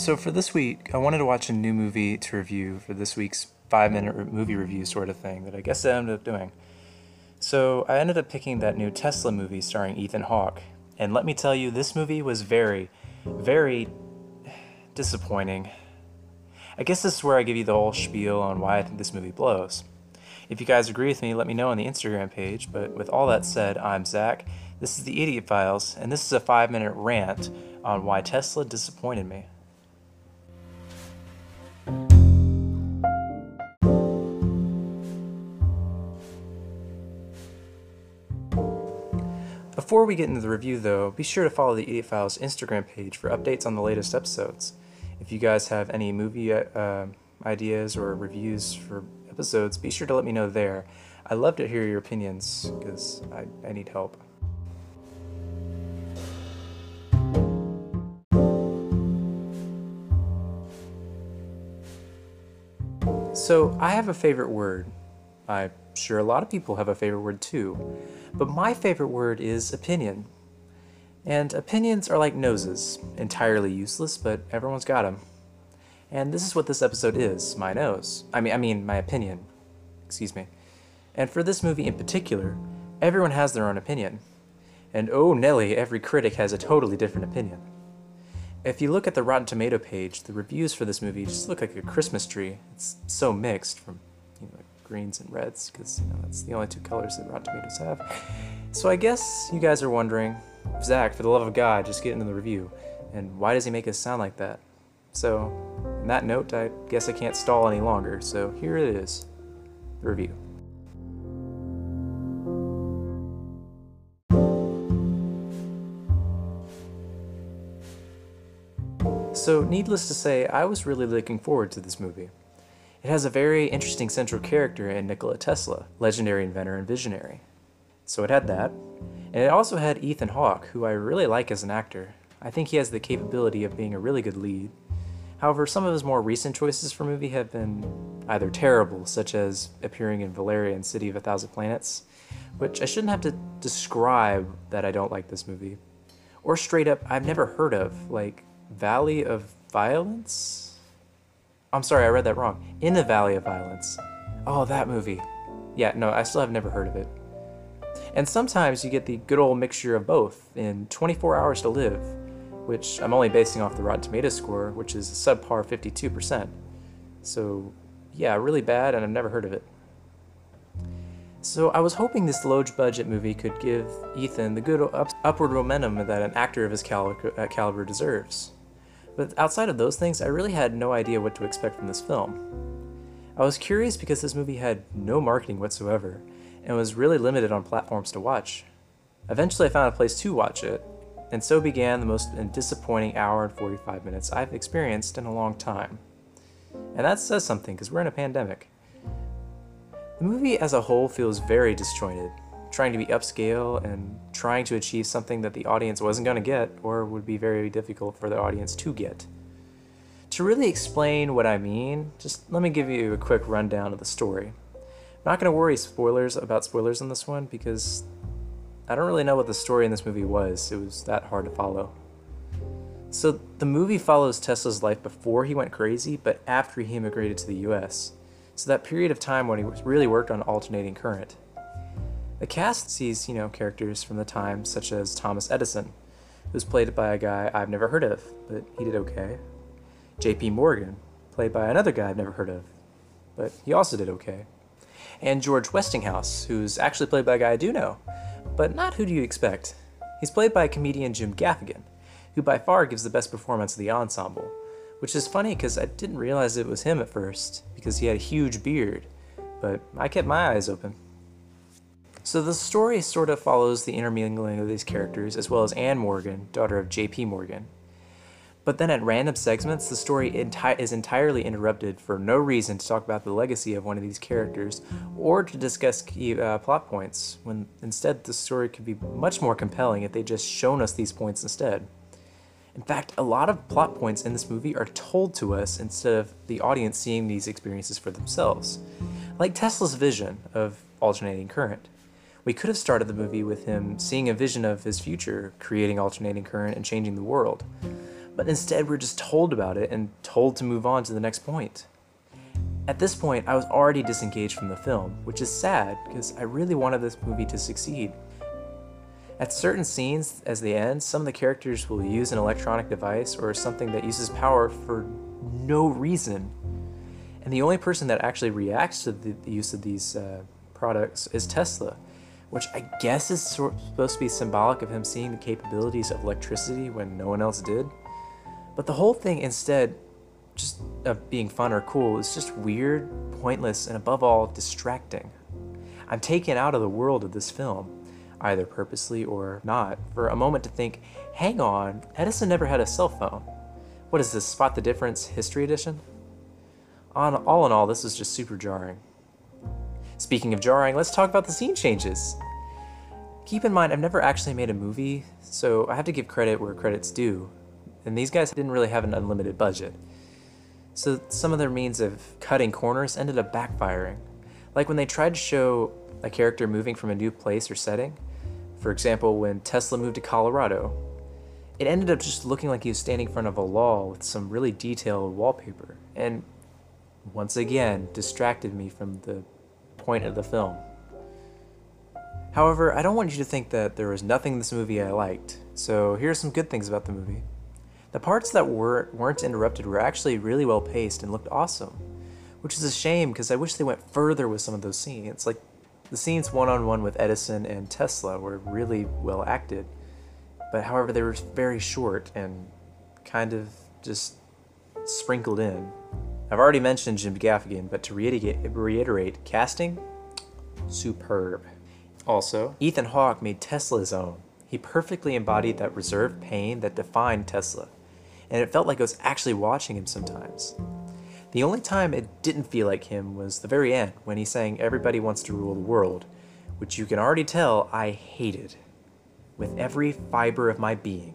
So for this week, I wanted to watch a new movie to review for this week's five minute movie review sort of thing that I guess I ended up doing. So I ended up picking that new Tesla movie starring Ethan Hawke. And let me tell you, this movie was very, very disappointing. I guess this is where I give you the whole spiel on why I think this movie blows. If you guys agree with me, let me know on the Instagram page. But with all that said, I'm Zach. This is the Idiot Files, and this is a five minute rant on why Tesla disappointed me. Before we get into the review, though, be sure to follow the Idiot Files Instagram page for updates on the latest episodes. If you guys have any movie uh, ideas or reviews for episodes, be sure to let me know there. I love to hear your opinions because I, I need help. So, I have a favorite word. I'm sure a lot of people have a favorite word too. But my favorite word is opinion. And opinions are like noses, entirely useless, but everyone's got them. And this is what this episode is, my nose. I mean, I mean my opinion. Excuse me. And for this movie in particular, everyone has their own opinion. And oh Nelly, every critic has a totally different opinion. If you look at the Rotten Tomato page, the reviews for this movie just look like a Christmas tree. It's so mixed from greens and reds because you know that's the only two colors that Rotten Tomatoes have. So I guess you guys are wondering, Zach, for the love of God, just get into the review. And why does he make us sound like that? So, on that note, I guess I can't stall any longer. So here it is, the review. So, needless to say, I was really looking forward to this movie. It has a very interesting central character in Nikola Tesla, legendary inventor and visionary. So it had that. And it also had Ethan Hawke, who I really like as an actor. I think he has the capability of being a really good lead. However, some of his more recent choices for movie have been either terrible, such as appearing in Valerian City of a Thousand Planets, which I shouldn't have to describe that I don't like this movie, or straight up I've never heard of, like Valley of Violence? I'm sorry, I read that wrong. In the Valley of Violence. Oh, that movie. Yeah, no, I still have never heard of it. And sometimes you get the good old mixture of both in 24 Hours to Live, which I'm only basing off the Rotten Tomatoes score, which is subpar 52%. So, yeah, really bad, and I've never heard of it. So, I was hoping this low budget movie could give Ethan the good up- upward momentum that an actor of his uh, caliber deserves. But outside of those things, I really had no idea what to expect from this film. I was curious because this movie had no marketing whatsoever and was really limited on platforms to watch. Eventually, I found a place to watch it, and so began the most disappointing hour and 45 minutes I've experienced in a long time. And that says something because we're in a pandemic. The movie as a whole feels very disjointed, trying to be upscale and trying to achieve something that the audience wasn't going to get or would be very difficult for the audience to get. To really explain what I mean, just let me give you a quick rundown of the story. I'm not going to worry spoilers about spoilers in this one because I don't really know what the story in this movie was. It was that hard to follow. So, the movie follows Tesla's life before he went crazy, but after he immigrated to the US. So, that period of time when he really worked on alternating current. The cast sees, you know, characters from the time, such as Thomas Edison, who's played by a guy I've never heard of, but he did okay. J.P. Morgan, played by another guy I've never heard of, but he also did okay. And George Westinghouse, who's actually played by a guy I do know, but not who do you expect. He's played by comedian Jim Gaffigan, who by far gives the best performance of the ensemble, which is funny because I didn't realize it was him at first, because he had a huge beard, but I kept my eyes open. So the story sort of follows the intermingling of these characters, as well as Anne Morgan, daughter of J.P. Morgan. But then at random segments, the story enti- is entirely interrupted for no reason to talk about the legacy of one of these characters or to discuss key uh, plot points, when instead the story could be much more compelling if they just shown us these points instead. In fact, a lot of plot points in this movie are told to us instead of the audience seeing these experiences for themselves. Like Tesla's vision of alternating current. We could have started the movie with him seeing a vision of his future, creating alternating current and changing the world. but instead we're just told about it and told to move on to the next point. At this point, I was already disengaged from the film, which is sad because I really wanted this movie to succeed. At certain scenes, as they end, some of the characters will use an electronic device or something that uses power for no reason. And the only person that actually reacts to the, use of these uh, products is Tesla, which I guess is sort, supposed to be symbolic of him seeing the capabilities of electricity when no one else did. But the whole thing, instead, just of being fun or cool, is just weird, pointless, and above all, distracting. I'm taken out of the world of this film, either purposely or not, for a moment to think, hang on, Edison never had a cell phone. What is this, Spot the Difference History Edition? On, all in all, this is just super jarring. Speaking of jarring, let's talk about the scene changes. Keep in mind, I've never actually made a movie, so I have to give credit where credit's due. And these guys didn't really have an unlimited budget. So some of their means of cutting corners ended up backfiring. Like when they tried to show a character moving from a new place or setting. For example, when Tesla moved to Colorado, it ended up just looking like he was standing in front of a wall with some really detailed wallpaper, and once again distracted me from the point of the film. However, I don't want you to think that there was nothing in this movie I liked, so here are some good things about the movie. The parts that were, weren't interrupted were actually really well paced and looked awesome, which is a shame because I wish they went further with some of those scenes. Like the scenes one on one with Edison and Tesla were really well acted, but however, they were very short and kind of just sprinkled in. I've already mentioned Jim Gaffigan, but to reiterate, reiterate casting, superb. Also, Ethan Hawke made Tesla his own. He perfectly embodied that reserved pain that defined Tesla, and it felt like I was actually watching him sometimes. The only time it didn't feel like him was the very end, when he sang Everybody Wants to Rule the World, which you can already tell I hated, with every fiber of my being.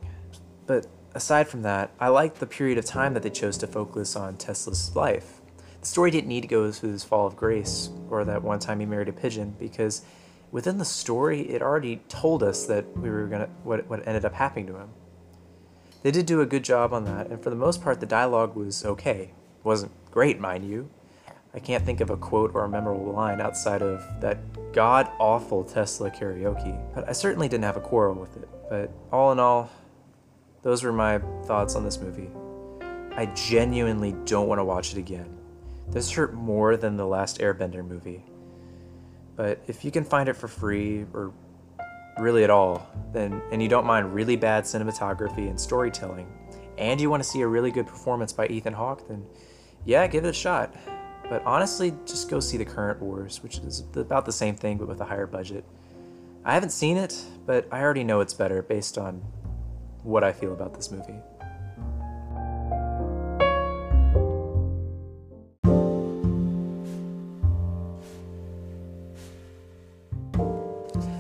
But aside from that, I liked the period of time that they chose to focus on Tesla's life. The story didn't need to go through his fall of grace or that one time he married a pigeon because within the story it already told us that we were gonna what what ended up happening to him. They did do a good job on that, and for the most part the dialogue was okay. It wasn't great, mind you. I can't think of a quote or a memorable line outside of that god awful Tesla karaoke, but I certainly didn't have a quarrel with it. But all in all, those were my thoughts on this movie. I genuinely don't want to watch it again. This hurt more than the last Airbender movie. But if you can find it for free, or really at all, then and you don't mind really bad cinematography and storytelling, and you want to see a really good performance by Ethan Hawke, then yeah, give it a shot. But honestly, just go see the current Wars, which is about the same thing but with a higher budget. I haven't seen it, but I already know it's better based on what I feel about this movie.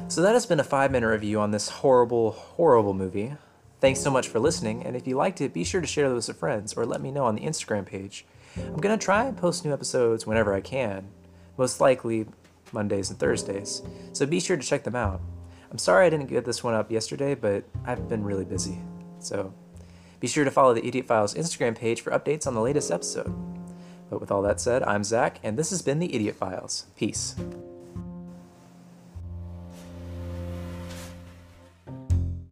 So that has been a five minute review on this horrible, horrible movie. Thanks so much for listening, and if you liked it, be sure to share this with friends or let me know on the Instagram page. I'm gonna try and post new episodes whenever I can, most likely Mondays and Thursdays, so be sure to check them out. I'm sorry I didn't get this one up yesterday, but I've been really busy. So be sure to follow the Idiot Files Instagram page for updates on the latest episode. But with all that said, I'm Zach, and this has been the Idiot Files. Peace.